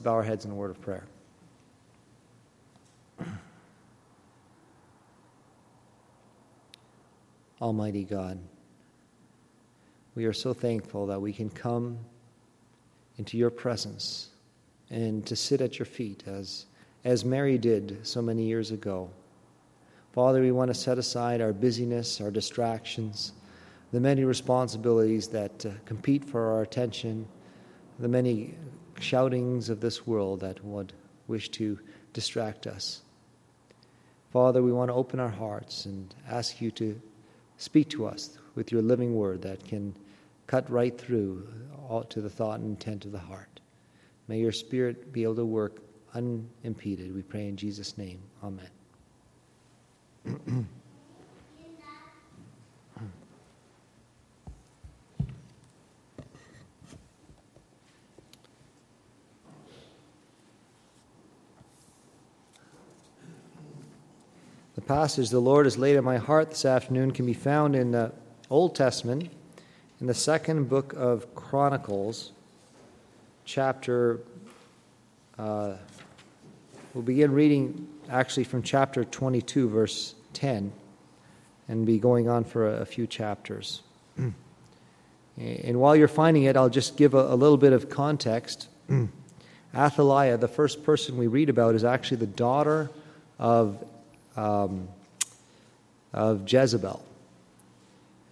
bow our heads in a word of prayer. Almighty God, we are so thankful that we can come into your presence and to sit at your feet as, as Mary did so many years ago. Father, we want to set aside our busyness, our distractions, the many responsibilities that uh, compete for our attention, the many shoutings of this world that would wish to distract us. Father, we want to open our hearts and ask you to speak to us with your living word that can cut right through to the thought and intent of the heart. May your spirit be able to work unimpeded. We pray in Jesus' name. Amen. The passage the Lord has laid on my heart this afternoon can be found in the Old Testament, in the second book of Chronicles, chapter. Uh, we'll begin reading actually from chapter 22, verse 10, and be going on for a, a few chapters. and while you're finding it, I'll just give a, a little bit of context. Athaliah, the first person we read about, is actually the daughter of um, of Jezebel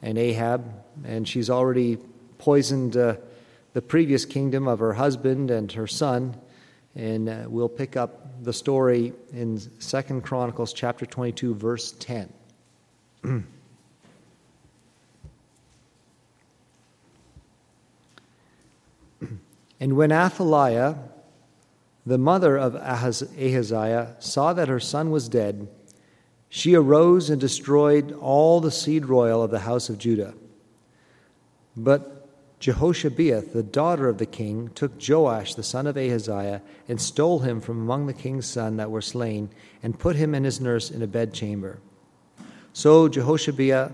and Ahab, and she's already poisoned uh, the previous kingdom of her husband and her son. And uh, we'll pick up the story in Second Chronicles chapter 22, verse 10. and when Athaliah, the mother of Ahaziah, saw that her son was dead, she arose and destroyed all the seed royal of the house of Judah. But Jehoshabeath, the daughter of the king, took Joash, the son of Ahaziah, and stole him from among the king's sons that were slain, and put him and his nurse in a bedchamber. So Jehoshabeath,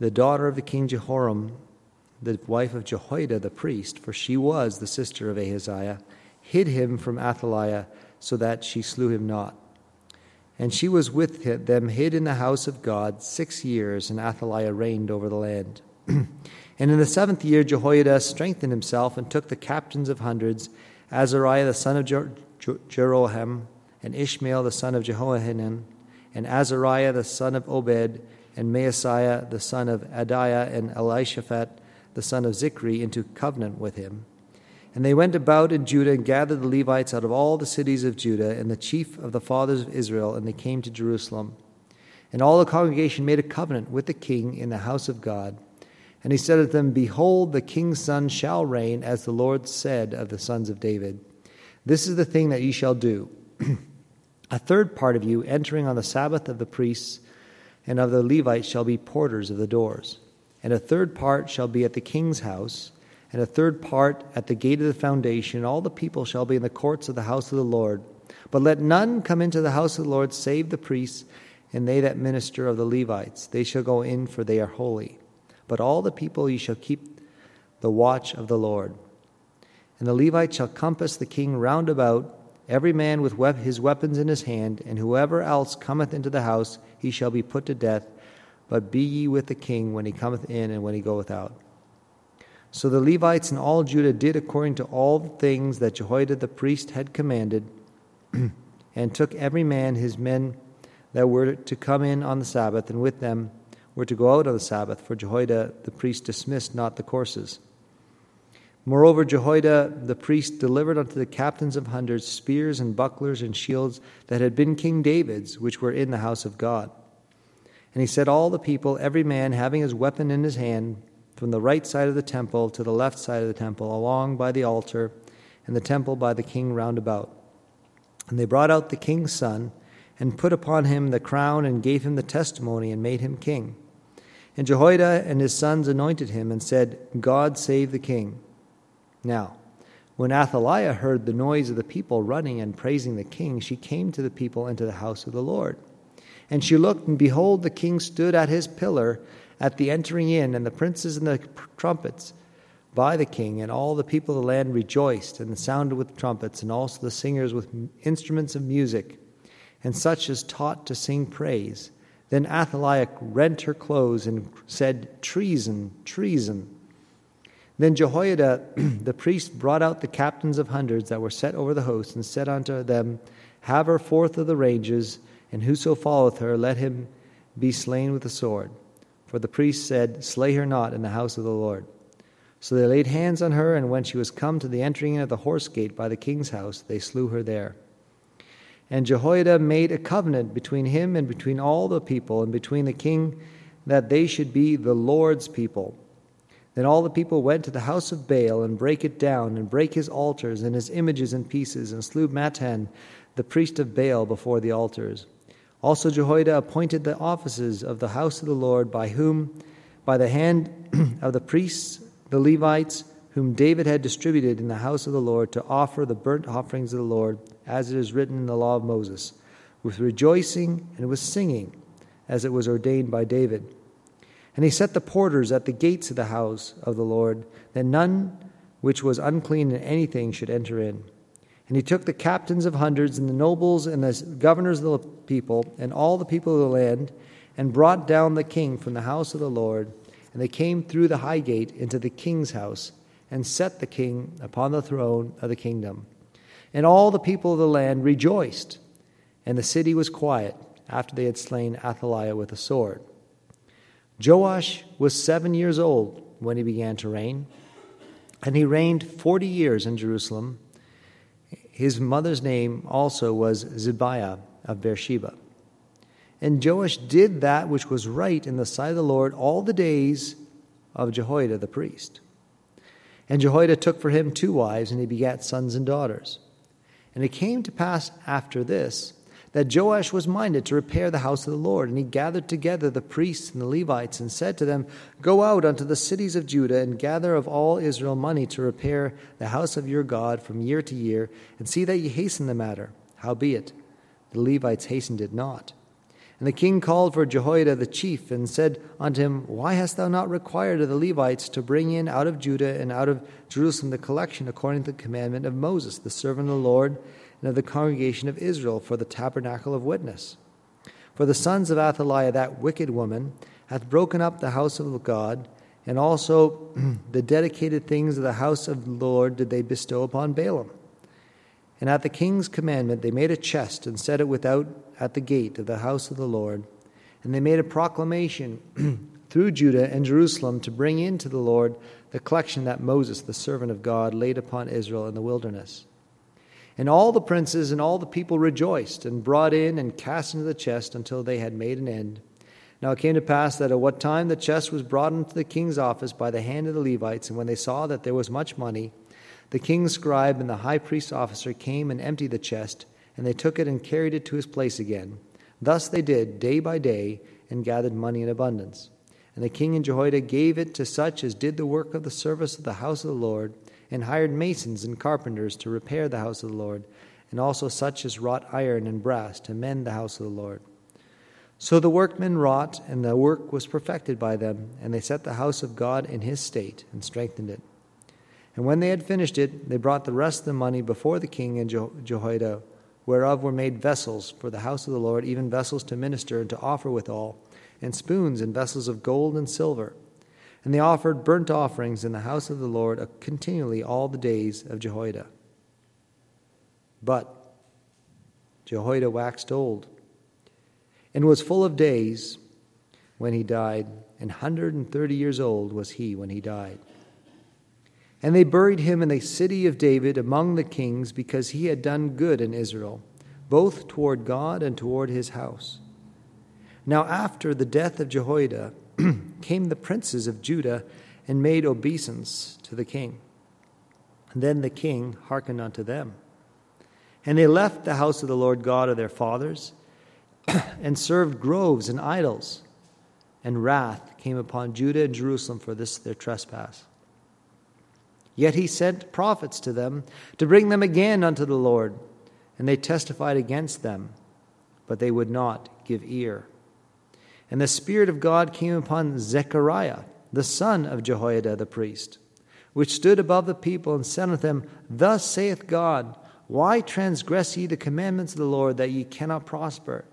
the daughter of the king Jehoram, the wife of Jehoiada the priest, for she was the sister of Ahaziah, hid him from Athaliah, so that she slew him not. And she was with them hid in the house of God six years, and Athaliah reigned over the land. and in the seventh year, Jehoiada strengthened himself and took the captains of hundreds, Azariah the son of Jer- Jeroham, and Ishmael the son of Jehohanan, and Azariah the son of Obed, and Maaseiah the son of Adaiah, and Elishaphat the son of Zichri into covenant with him. And they went about in Judah and gathered the Levites out of all the cities of Judah and the chief of the fathers of Israel, and they came to Jerusalem. And all the congregation made a covenant with the king in the house of God. And he said to them, Behold, the king's son shall reign, as the Lord said of the sons of David. This is the thing that ye shall do. a third part of you entering on the Sabbath of the priests and of the Levites shall be porters of the doors. And a third part shall be at the king's house and a third part at the gate of the foundation. All the people shall be in the courts of the house of the Lord. But let none come into the house of the Lord save the priests and they that minister of the Levites. They shall go in, for they are holy. But all the people ye shall keep the watch of the Lord. And the Levites shall compass the king round about, every man with his weapons in his hand, and whoever else cometh into the house, he shall be put to death. But be ye with the king when he cometh in and when he goeth out. So the Levites and all Judah did according to all the things that Jehoiada the priest had commanded, and took every man his men that were to come in on the Sabbath, and with them were to go out on the Sabbath, for Jehoiada the priest dismissed not the courses. Moreover, Jehoiada the priest delivered unto the captains of hundreds spears and bucklers and shields that had been King David's, which were in the house of God. And he set all the people, every man having his weapon in his hand, from the right side of the temple to the left side of the temple, along by the altar, and the temple by the king round about. And they brought out the king's son, and put upon him the crown, and gave him the testimony, and made him king. And Jehoiada and his sons anointed him, and said, God save the king. Now, when Athaliah heard the noise of the people running and praising the king, she came to the people into the house of the Lord. And she looked, and behold, the king stood at his pillar at the entering in, and the princes and the trumpets by the king, and all the people of the land rejoiced and sounded with trumpets, and also the singers with instruments of music, and such as taught to sing praise. Then Athaliah rent her clothes and said, Treason, treason. Then Jehoiada the priest brought out the captains of hundreds that were set over the host, and said unto them, Have her forth of the ranges, and whoso followeth her, let him be slain with the sword. For the priest said, Slay her not in the house of the Lord. So they laid hands on her, and when she was come to the entering in of the horse gate by the king's house, they slew her there. And Jehoiada made a covenant between him and between all the people, and between the king, that they should be the Lord's people. Then all the people went to the house of Baal, and brake it down, and brake his altars and his images in pieces, and slew Mattan, the priest of Baal, before the altars. Also Jehoiada appointed the offices of the house of the Lord, by whom, by the hand of the priests the Levites, whom David had distributed in the house of the Lord, to offer the burnt offerings of the Lord, as it is written in the law of Moses, with rejoicing and with singing, as it was ordained by David. And he set the porters at the gates of the house of the Lord, that none which was unclean in anything should enter in. And he took the captains of hundreds, and the nobles, and the governors of the people, and all the people of the land, and brought down the king from the house of the Lord and they came through the high gate into the king's house and set the king upon the throne of the kingdom. And all the people of the land rejoiced, and the city was quiet after they had slain Athaliah with a sword. Joash was seven years old when he began to reign, and he reigned forty years in Jerusalem. His mother's name also was Zibiah of Beersheba. And Joash did that which was right in the sight of the Lord all the days of Jehoiada the priest. And Jehoiada took for him two wives, and he begat sons and daughters. And it came to pass after this that Joash was minded to repair the house of the Lord. And he gathered together the priests and the Levites, and said to them, Go out unto the cities of Judah, and gather of all Israel money to repair the house of your God from year to year, and see that ye hasten the matter. Howbeit, the Levites hastened it not. And the king called for Jehoiada the chief, and said unto him, Why hast thou not required of the Levites to bring in out of Judah and out of Jerusalem the collection according to the commandment of Moses, the servant of the Lord, and of the congregation of Israel for the tabernacle of witness? For the sons of Athaliah, that wicked woman, hath broken up the house of God, and also the dedicated things of the house of the Lord did they bestow upon Baalim. And at the king's commandment, they made a chest and set it without at the gate of the house of the Lord. And they made a proclamation through Judah and Jerusalem to bring in to the Lord the collection that Moses, the servant of God, laid upon Israel in the wilderness. And all the princes and all the people rejoiced and brought in and cast into the chest until they had made an end. Now it came to pass that at what time the chest was brought into the king's office by the hand of the Levites, and when they saw that there was much money, the king's scribe and the high priest's officer came and emptied the chest, and they took it and carried it to his place again. Thus they did day by day and gathered money in abundance. And the king and Jehoiada gave it to such as did the work of the service of the house of the Lord, and hired masons and carpenters to repair the house of the Lord, and also such as wrought iron and brass to mend the house of the Lord. So the workmen wrought, and the work was perfected by them, and they set the house of God in his state and strengthened it. And when they had finished it, they brought the rest of the money before the king and Jehoiada, whereof were made vessels for the house of the Lord, even vessels to minister and to offer withal, and spoons and vessels of gold and silver. And they offered burnt offerings in the house of the Lord continually all the days of Jehoiada. But Jehoiada waxed old and was full of days when he died, and hundred and thirty years old was he when he died. And they buried him in the city of David among the kings because he had done good in Israel, both toward God and toward his house. Now, after the death of Jehoiada, came the princes of Judah and made obeisance to the king. And then the king hearkened unto them. And they left the house of the Lord God of their fathers and served groves and idols. And wrath came upon Judah and Jerusalem for this their trespass. Yet he sent prophets to them to bring them again unto the Lord, and they testified against them, but they would not give ear. And the Spirit of God came upon Zechariah, the son of Jehoiada the priest, which stood above the people, and said unto them, Thus saith God, Why transgress ye the commandments of the Lord, that ye cannot prosper?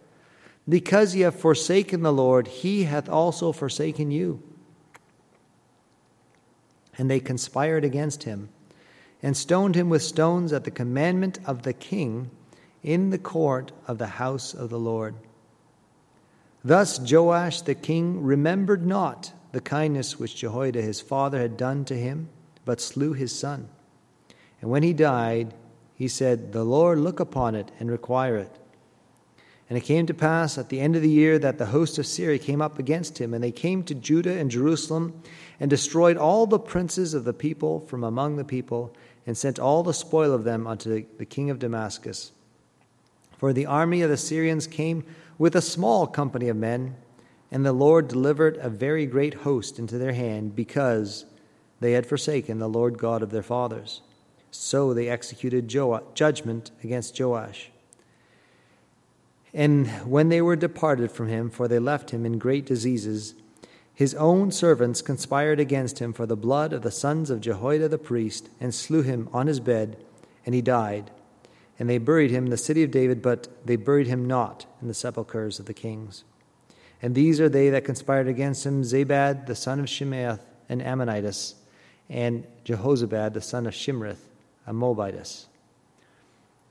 Because ye have forsaken the Lord, he hath also forsaken you. And they conspired against him, and stoned him with stones at the commandment of the king in the court of the house of the Lord. Thus Joash the king remembered not the kindness which Jehoiada his father had done to him, but slew his son. And when he died, he said, The Lord look upon it and require it. And it came to pass at the end of the year that the host of Syria came up against him, and they came to Judah and Jerusalem, and destroyed all the princes of the people from among the people, and sent all the spoil of them unto the king of Damascus. For the army of the Syrians came with a small company of men, and the Lord delivered a very great host into their hand, because they had forsaken the Lord God of their fathers. So they executed judgment against Joash. And when they were departed from him, for they left him in great diseases, his own servants conspired against him for the blood of the sons of Jehoiada the priest, and slew him on his bed, and he died. And they buried him in the city of David, but they buried him not in the sepulchres of the kings. And these are they that conspired against him Zabad the son of Shimeath, an Ammonitess, and Jehozabad the son of Shimrith, a Moabitess.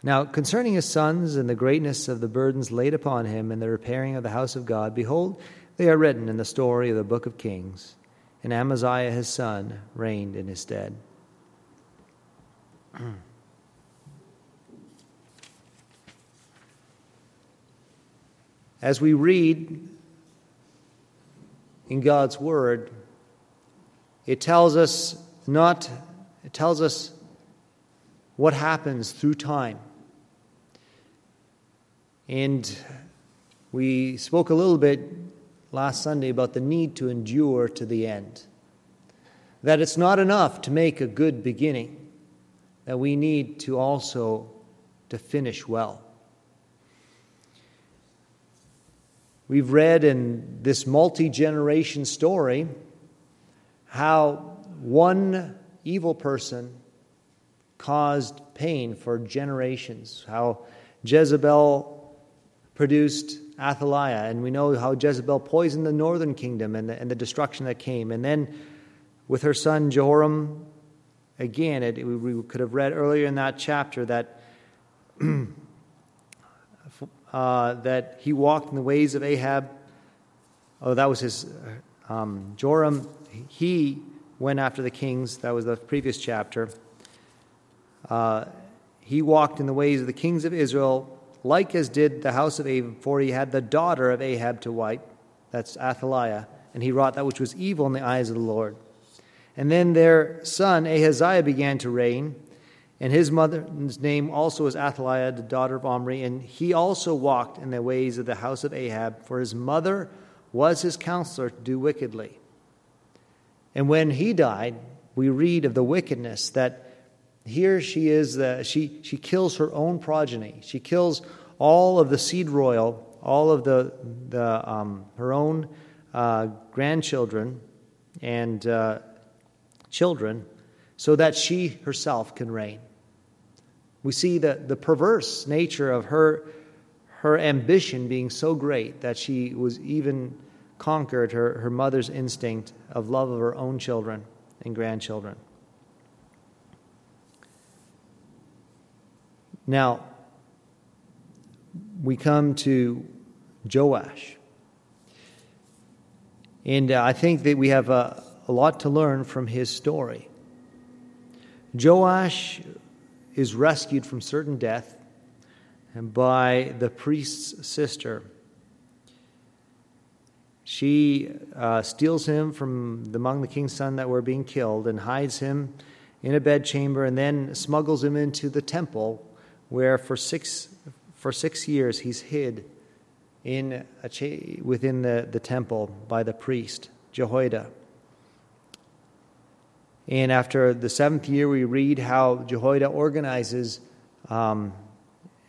Now, concerning his sons and the greatness of the burdens laid upon him in the repairing of the house of God, behold, they are written in the story of the book of Kings. And Amaziah his son reigned in his stead. As we read in God's word, it tells us not, it tells us what happens through time. And we spoke a little bit last Sunday about the need to endure to the end. That it's not enough to make a good beginning, that we need to also to finish well. We've read in this multi-generation story how one evil person caused pain for generations, how Jezebel produced Athaliah, and we know how Jezebel poisoned the northern kingdom and the, and the destruction that came. And then with her son Joram, again, it, we could have read earlier in that chapter that, uh, that he walked in the ways of Ahab. Oh, that was his. Um, Joram, he went after the kings. That was the previous chapter. Uh, he walked in the ways of the kings of Israel like as did the house of Ahab, for he had the daughter of Ahab to wife, that's Athaliah, and he wrought that which was evil in the eyes of the Lord. And then their son Ahaziah began to reign, and his mother's name also was Athaliah, the daughter of Omri, and he also walked in the ways of the house of Ahab, for his mother was his counselor to do wickedly. And when he died, we read of the wickedness that here she is, the, she, she kills her own progeny. She kills all of the seed royal, all of the, the, um, her own uh, grandchildren and uh, children, so that she herself can reign. We see the, the perverse nature of her, her ambition being so great that she was even conquered her, her mother's instinct of love of her own children and grandchildren. Now, we come to Joash. And uh, I think that we have a, a lot to learn from his story. Joash is rescued from certain death and by the priest's sister. She uh, steals him from among the king's son that were being killed and hides him in a bedchamber and then smuggles him into the temple where for six, for six years he's hid in cha- within the, the temple by the priest, Jehoiada. And after the seventh year, we read how Jehoiada organizes um,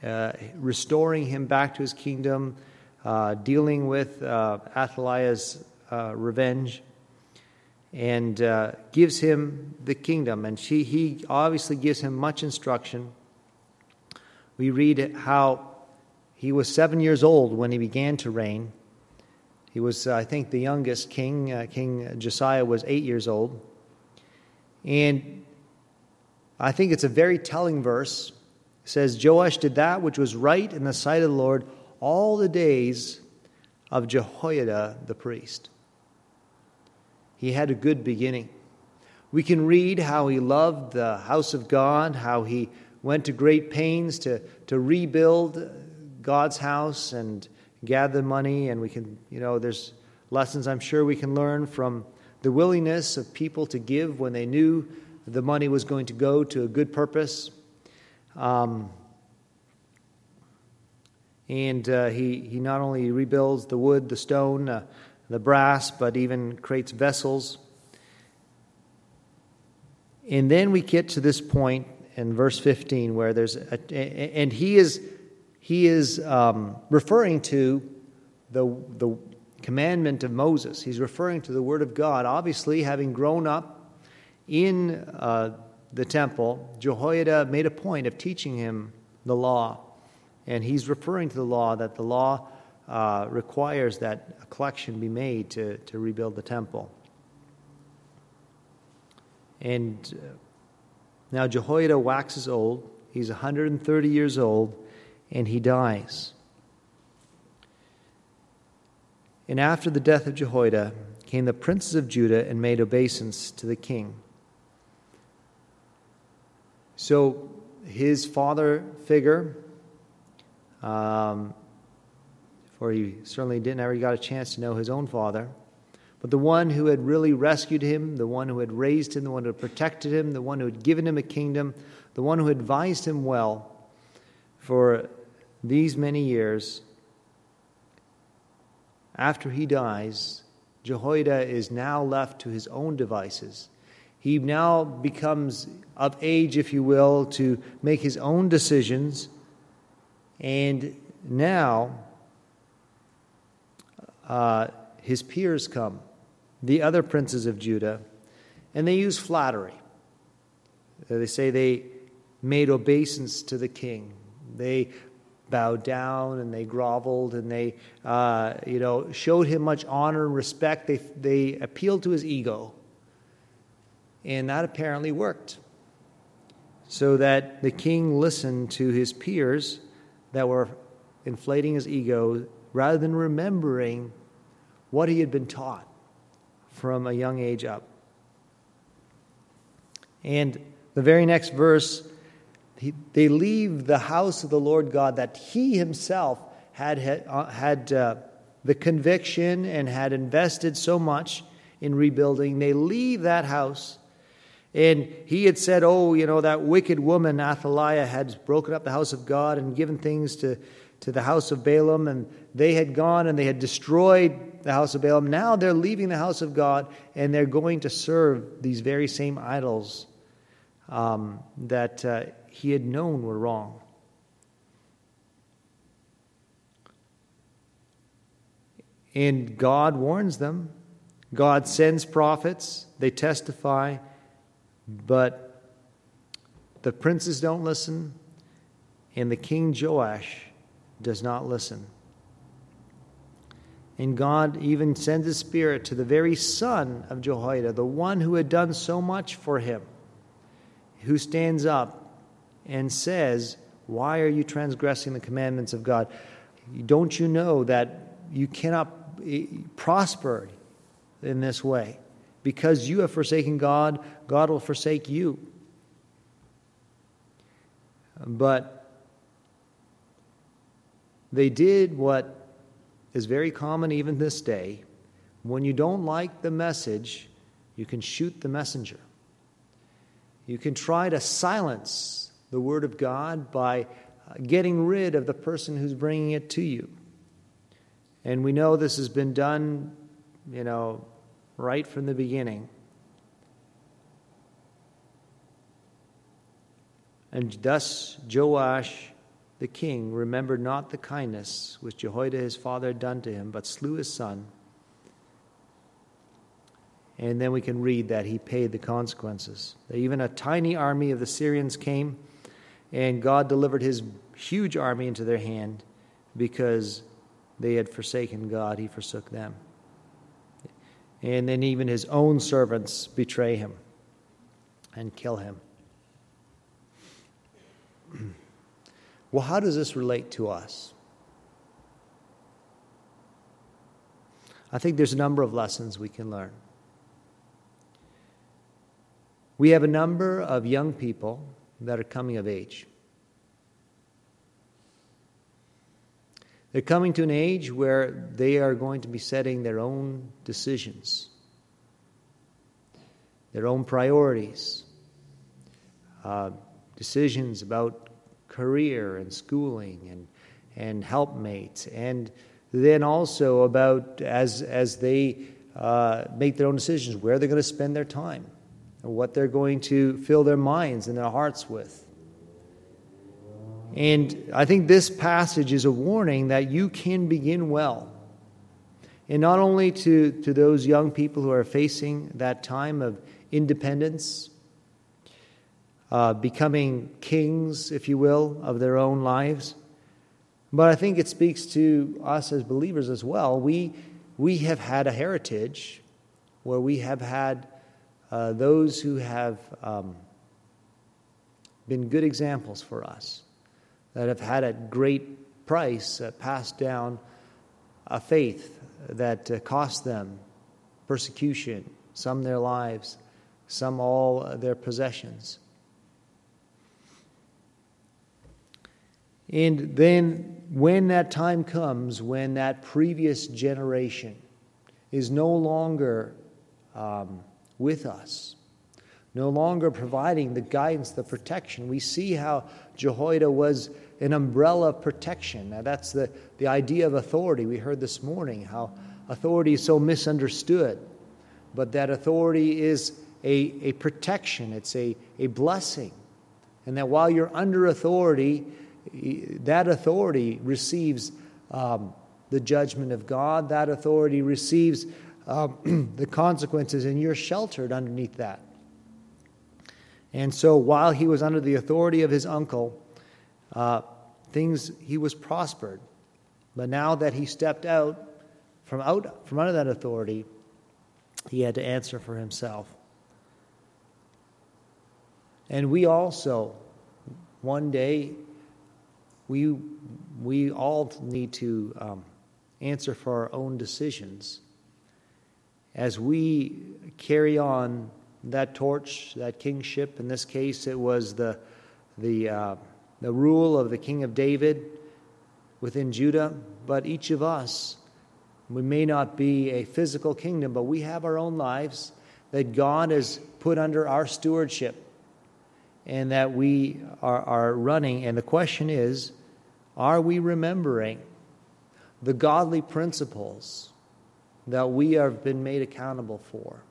uh, restoring him back to his kingdom, uh, dealing with uh, Athaliah's uh, revenge. and uh, gives him the kingdom. And she, he obviously gives him much instruction. We read how he was seven years old when he began to reign. He was, I think, the youngest king. Uh, king Josiah was eight years old. And I think it's a very telling verse. It says, Joash did that which was right in the sight of the Lord all the days of Jehoiada the priest. He had a good beginning. We can read how he loved the house of God, how he went to great pains to, to rebuild God's house and gather money. And we can, you know, there's lessons I'm sure we can learn from the willingness of people to give when they knew the money was going to go to a good purpose. Um, and uh, he, he not only rebuilds the wood, the stone, uh, the brass, but even creates vessels. And then we get to this point in verse 15 where there's a, and he is he is um, referring to the the commandment of Moses. He's referring to the word of God. Obviously, having grown up in uh, the temple, Jehoiada made a point of teaching him the law, and he's referring to the law that the law uh, requires that a collection be made to, to rebuild the temple. And uh, now Jehoiada waxes old. He's 130 years old, and he dies. And after the death of Jehoiada came the princes of Judah and made obeisance to the king. So his father figure, um, for he certainly didn't ever got a chance to know his own father. But the one who had really rescued him, the one who had raised him, the one who had protected him, the one who had given him a kingdom, the one who advised him well for these many years, after he dies, Jehoiada is now left to his own devices. He now becomes of age, if you will, to make his own decisions. And now uh, his peers come, the other princes of Judah, and they use flattery. They say they made obeisance to the king. They bowed down and they groveled and they, uh, you know, showed him much honor and respect. They, they appealed to his ego. And that apparently worked. So that the king listened to his peers that were inflating his ego rather than remembering what he had been taught from a young age up. And the very next verse, he, they leave the house of the Lord God that he himself had, had, uh, had uh, the conviction and had invested so much in rebuilding. They leave that house. And he had said, Oh, you know, that wicked woman, Athaliah, had broken up the house of God and given things to, to the house of Baalim. and they had gone and they had destroyed the house of Baalim. Now they're leaving the house of God and they're going to serve these very same idols um, that uh, he had known were wrong. And God warns them. God sends prophets, they testify, but the princes don't listen, and the king Joash does not listen. And God even sends his spirit to the very son of Jehoiada, the one who had done so much for him, who stands up and says, Why are you transgressing the commandments of God? Don't you know that you cannot eh, prosper in this way? Because you have forsaken God, God will forsake you. But they did what is very common even this day. When you don't like the message, you can shoot the messenger. You can try to silence the Word of God by uh, getting rid of the person who's bringing it to you. And we know this has been done, you know, right from the beginning. And thus Joash the king remembered not the kindness which Jehoiada his father had done to him, but slew his son. And then we can read that he paid the consequences. Even a tiny army of the Syrians came, and God delivered his huge army into their hand because they had forsaken God, he forsook them. And then even his own servants betray him and kill him. well, how does this relate to us? I think there's a number of lessons we can learn. We have a number of young people that are coming of age. They're coming to an age where they are going to be setting their own decisions, their own priorities, uh, decisions about career and schooling and, and helpmates, and then also about as, as they uh, make their own decisions where they're going to spend their time what they're going to fill their minds and their hearts with. And I think this passage is a warning that you can begin well. And not only to, to those young people who are facing that time of independence, uh, becoming kings, if you will, of their own lives, but I think it speaks to us as believers as well. We, we have had a heritage where we have had uh, those who have um, been good examples for us, that have had at great price uh, passed down a faith that uh, cost them persecution, some their lives, some all their possessions. And then, when that time comes, when that previous generation is no longer um, with us, no longer providing the guidance, the protection. We see how Jehoiada was an umbrella of protection. Now, that's the, the idea of authority. We heard this morning how authority is so misunderstood, but that authority is a, a protection, it's a, a blessing. And that while you're under authority, that authority receives um, the judgment of God, that authority receives um, the consequences, and you're sheltered underneath that. And so while he was under the authority of his uncle, uh, things he was prospered. But now that he stepped out from out from under that authority, he had to answer for himself. And we also, one day, we we all need to um, answer for our own decisions as we carry on that torch, that kingship, in this case it was the, the, uh, the rule of the king of David within Judah, but each of us, we may not be a physical kingdom, but we have our own lives that God has put under our stewardship and that we are, are running. And the question is are we remembering the godly principles? That we have been made accountable for?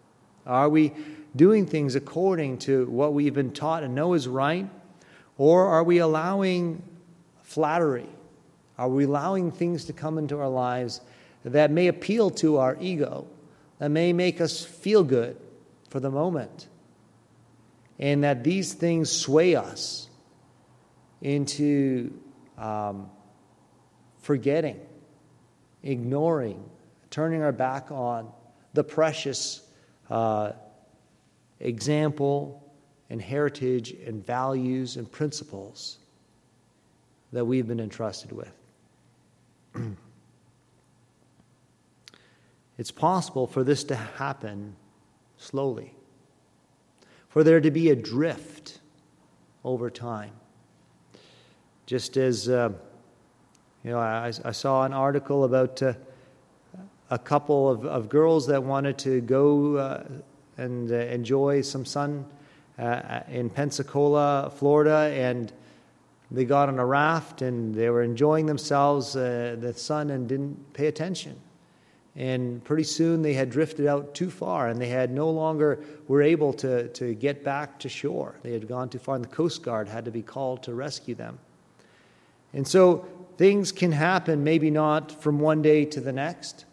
Are we doing things according to what we've been taught and know is right? Or are we allowing flattery? Are we allowing things to come into our lives that may appeal to our ego, that may make us feel good for the moment? And that these things sway us into um, forgetting, ignoring, turning our back on the precious uh, example and heritage and values and principles that we've been entrusted with. it's possible for this to happen slowly, for there to be a drift over time. Just as, uh, you know, I, I, saw an article about. Uh, a couple of, of girls that wanted to go uh, and uh, enjoy some sun uh, in Pensacola, Florida, and they got on a raft and they were enjoying themselves, uh, the sun, and didn't pay attention. And pretty soon they had drifted out too far and they had no longer were able to, to get back to shore. They had gone too far, and the Coast Guard had to be called to rescue them. And so things can happen, maybe not from one day to the next,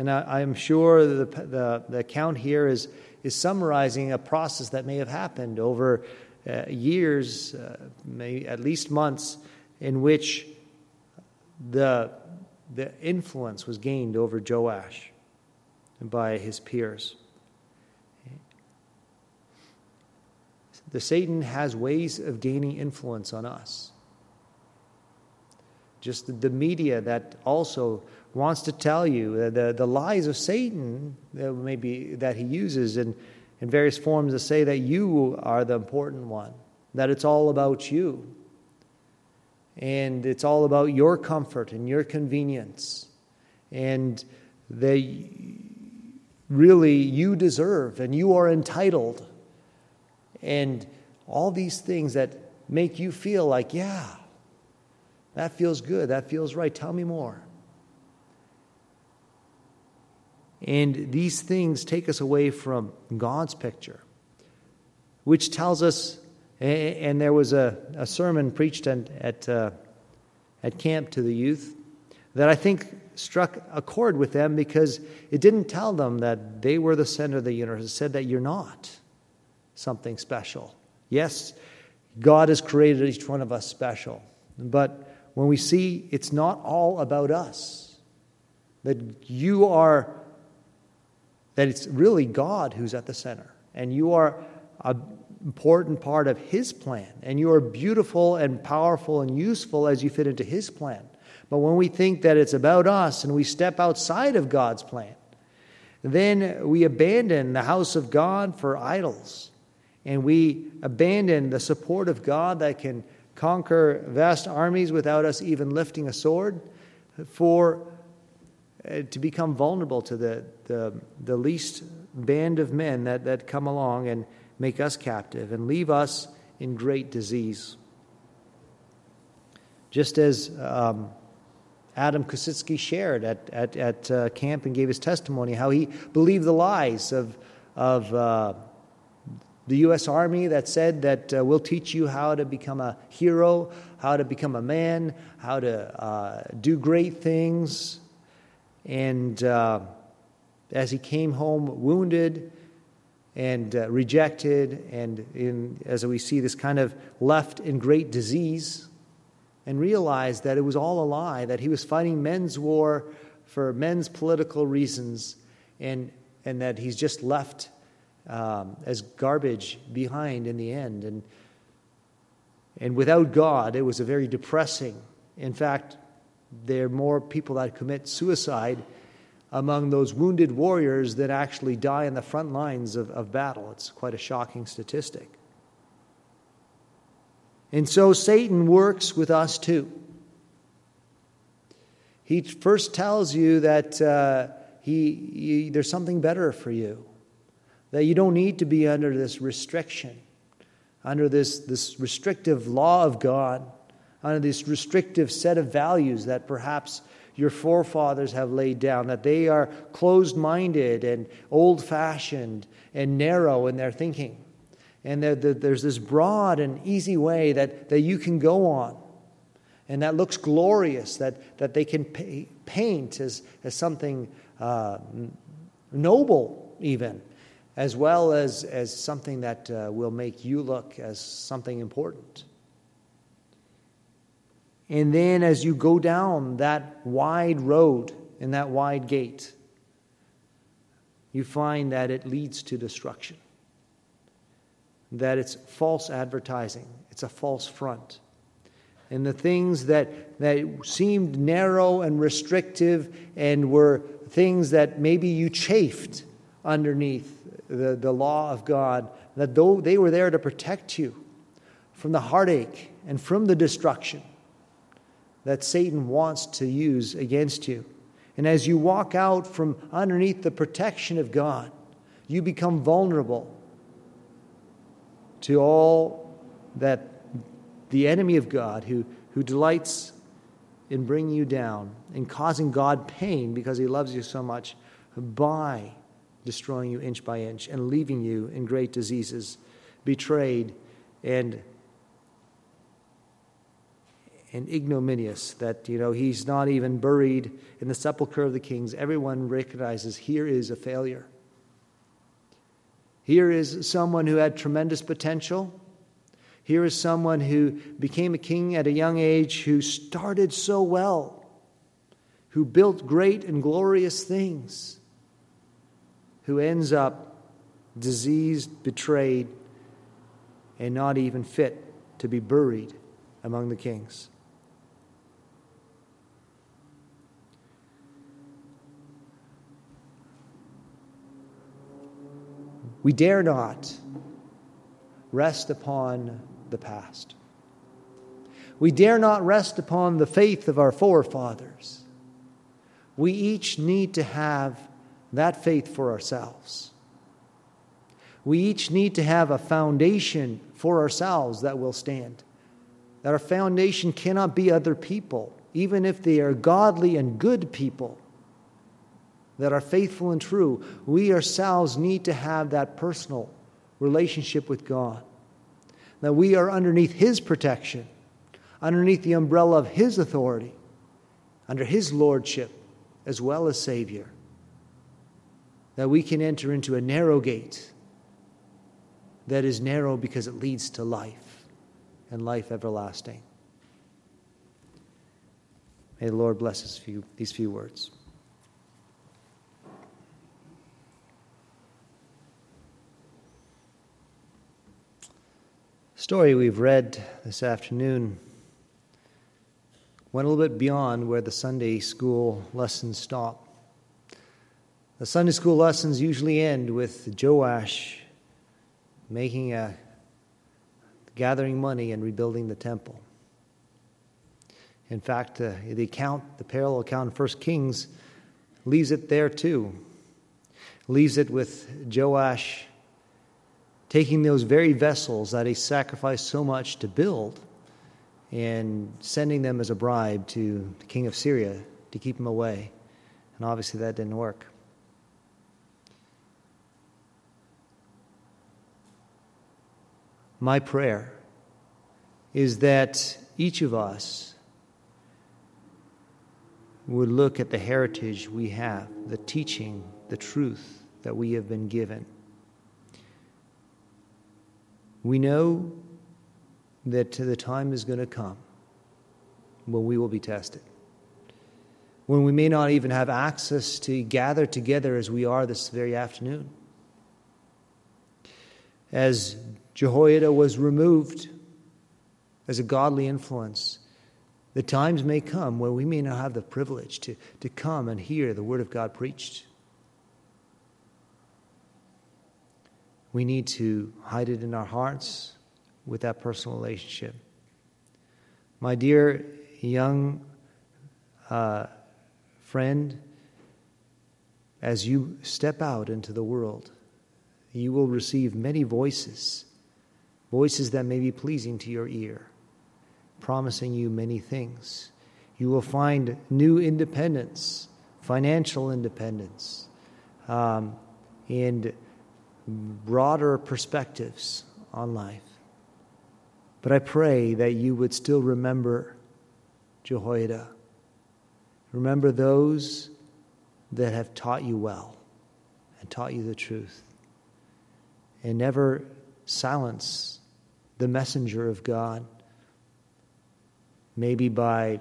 And I, am sure the, the, the, account here is, is summarizing a process that may have happened over uh, years, uh, maybe at least months, in which the, the influence was gained over Joash by his peers. The Satan has ways of gaining influence on us. Just the media that also wants to tell you uh, the, the lies of Satan, that maybe that he uses in, in various forms to say that you are the important one, that it's all about you. And it's all about your comfort and your convenience. And that really you deserve and you are entitled. And all these things that make you feel like, yeah, that feels good, that feels right, tell me more. And these things take us away from God's picture, which tells us, and there was a, a sermon preached at, at, uh, at camp to the youth that I think struck a chord with them because it didn't tell them that they were the center of the universe. It said that you're not something special. Yes, God has created each one of us special, but when we see it's not all about us, that you are that it's really God who's at the center, and you are an important part of His plan, and you are beautiful and powerful and useful as you fit into His plan. But when we think that it's about us and we step outside of God's plan, then we abandon the house of God for idols, and we abandon the support of God that can conquer vast armies without us even lifting a sword for uh, to become vulnerable to the, the, the least band of men that, that come along and make us captive and leave us in great disease. Just as um, Adam Kositsky shared at, at, at uh, camp and gave his testimony, how he believed the lies of, of uh, the U.S. Army that said that uh, we'll teach you how to become a hero, how to become a man, how to uh, do great things, and uh, as he came home wounded and uh, rejected, and in, as we see this kind of left in great disease, and realized that it was all a lie, that he was fighting men's war for men's political reasons, and, and that he's just left um, as garbage behind in the end. And, and without God, it was a very depressing, in fact, there are more people that commit suicide among those wounded warriors that actually die in the front lines of, of battle. It's quite a shocking statistic. And so Satan works with us too. He first tells you that uh, he, he, there's something better for you, that you don't need to be under this restriction, under this, this restrictive law of God under this restrictive set of values that perhaps your forefathers have laid down, that they are closed minded and old fashioned and narrow in their thinking. And that there's this broad and easy way that, that you can go on. And that looks glorious, that, that they can pay, paint as, as something uh, noble, even, as well as, as something that uh, will make you look as something important. And then as you go down that wide road and that wide gate, you find that it leads to destruction. That it's false advertising, it's a false front. And the things that, that seemed narrow and restrictive and were things that maybe you chafed underneath the, the law of God, that though they were there to protect you from the heartache and from the destruction, that Satan wants to use against you. And as you walk out from underneath the protection of God, you become vulnerable to all that the enemy of God who, who delights in bringing you down and causing God pain because he loves you so much by destroying you inch by inch and leaving you in great diseases, betrayed and and ignominious that you know he's not even buried in the sepulchre of the kings. Everyone recognizes here is a failure. Here is someone who had tremendous potential. Here is someone who became a king at a young age who started so well who built great and glorious things who ends up diseased betrayed and not even fit to be buried among the kings We dare not rest upon the past. We dare not rest upon the faith of our forefathers. We each need to have that faith for ourselves. We each need to have a foundation for ourselves that will stand. That our foundation cannot be other people, even if they are godly and good people that are faithful and true, we ourselves need to have that personal relationship with God. That we are underneath His protection, underneath the umbrella of His authority, under His lordship, as well as Savior. That we can enter into a narrow gate that is narrow because it leads to life and life everlasting. May the Lord bless few, these few words. Story we've read this afternoon went a little bit beyond where the Sunday school lessons stop. The Sunday school lessons usually end with Joash making a gathering money and rebuilding the temple. In fact, uh, the account, the parallel account in 1 Kings, leaves it there too. Leaves it with Joash taking those very vessels that he sacrificed so much to build and sending them as a bribe to the king of Syria to keep him away. And obviously that didn't work. My prayer is that each of us would look at the heritage we have, the teaching, the truth that we have been given we know that the time is going to come when we will be tested. When we may not even have access to gather together as we are this very afternoon. As Jehoiada was removed as a godly influence, the times may come where we may not have the privilege to, to come and hear the Word of God preached. We need to hide it in our hearts with that personal relationship. My dear young uh, friend, as you step out into the world, you will receive many voices, voices that may be pleasing to your ear, promising you many things. You will find new independence, financial independence, um, and broader perspectives on life. But I pray that you would still remember Jehoiada. Remember those that have taught you well and taught you the truth. And never silence the messenger of God. Maybe by,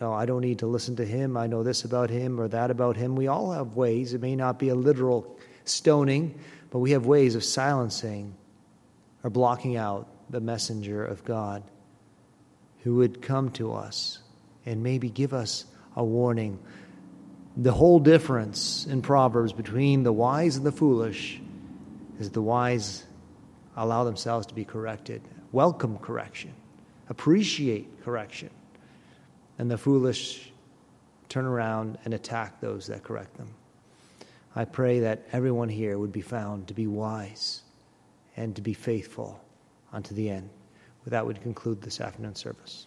know, I don't need to listen to him. I know this about him or that about him. We all have ways. It may not be a literal stoning, but we have ways of silencing or blocking out the messenger of God who would come to us and maybe give us a warning. The whole difference in Proverbs between the wise and the foolish is the wise allow themselves to be corrected, welcome correction, appreciate correction, and the foolish turn around and attack those that correct them. I pray that everyone here would be found to be wise and to be faithful unto the end. With that, we'd conclude this afternoon service.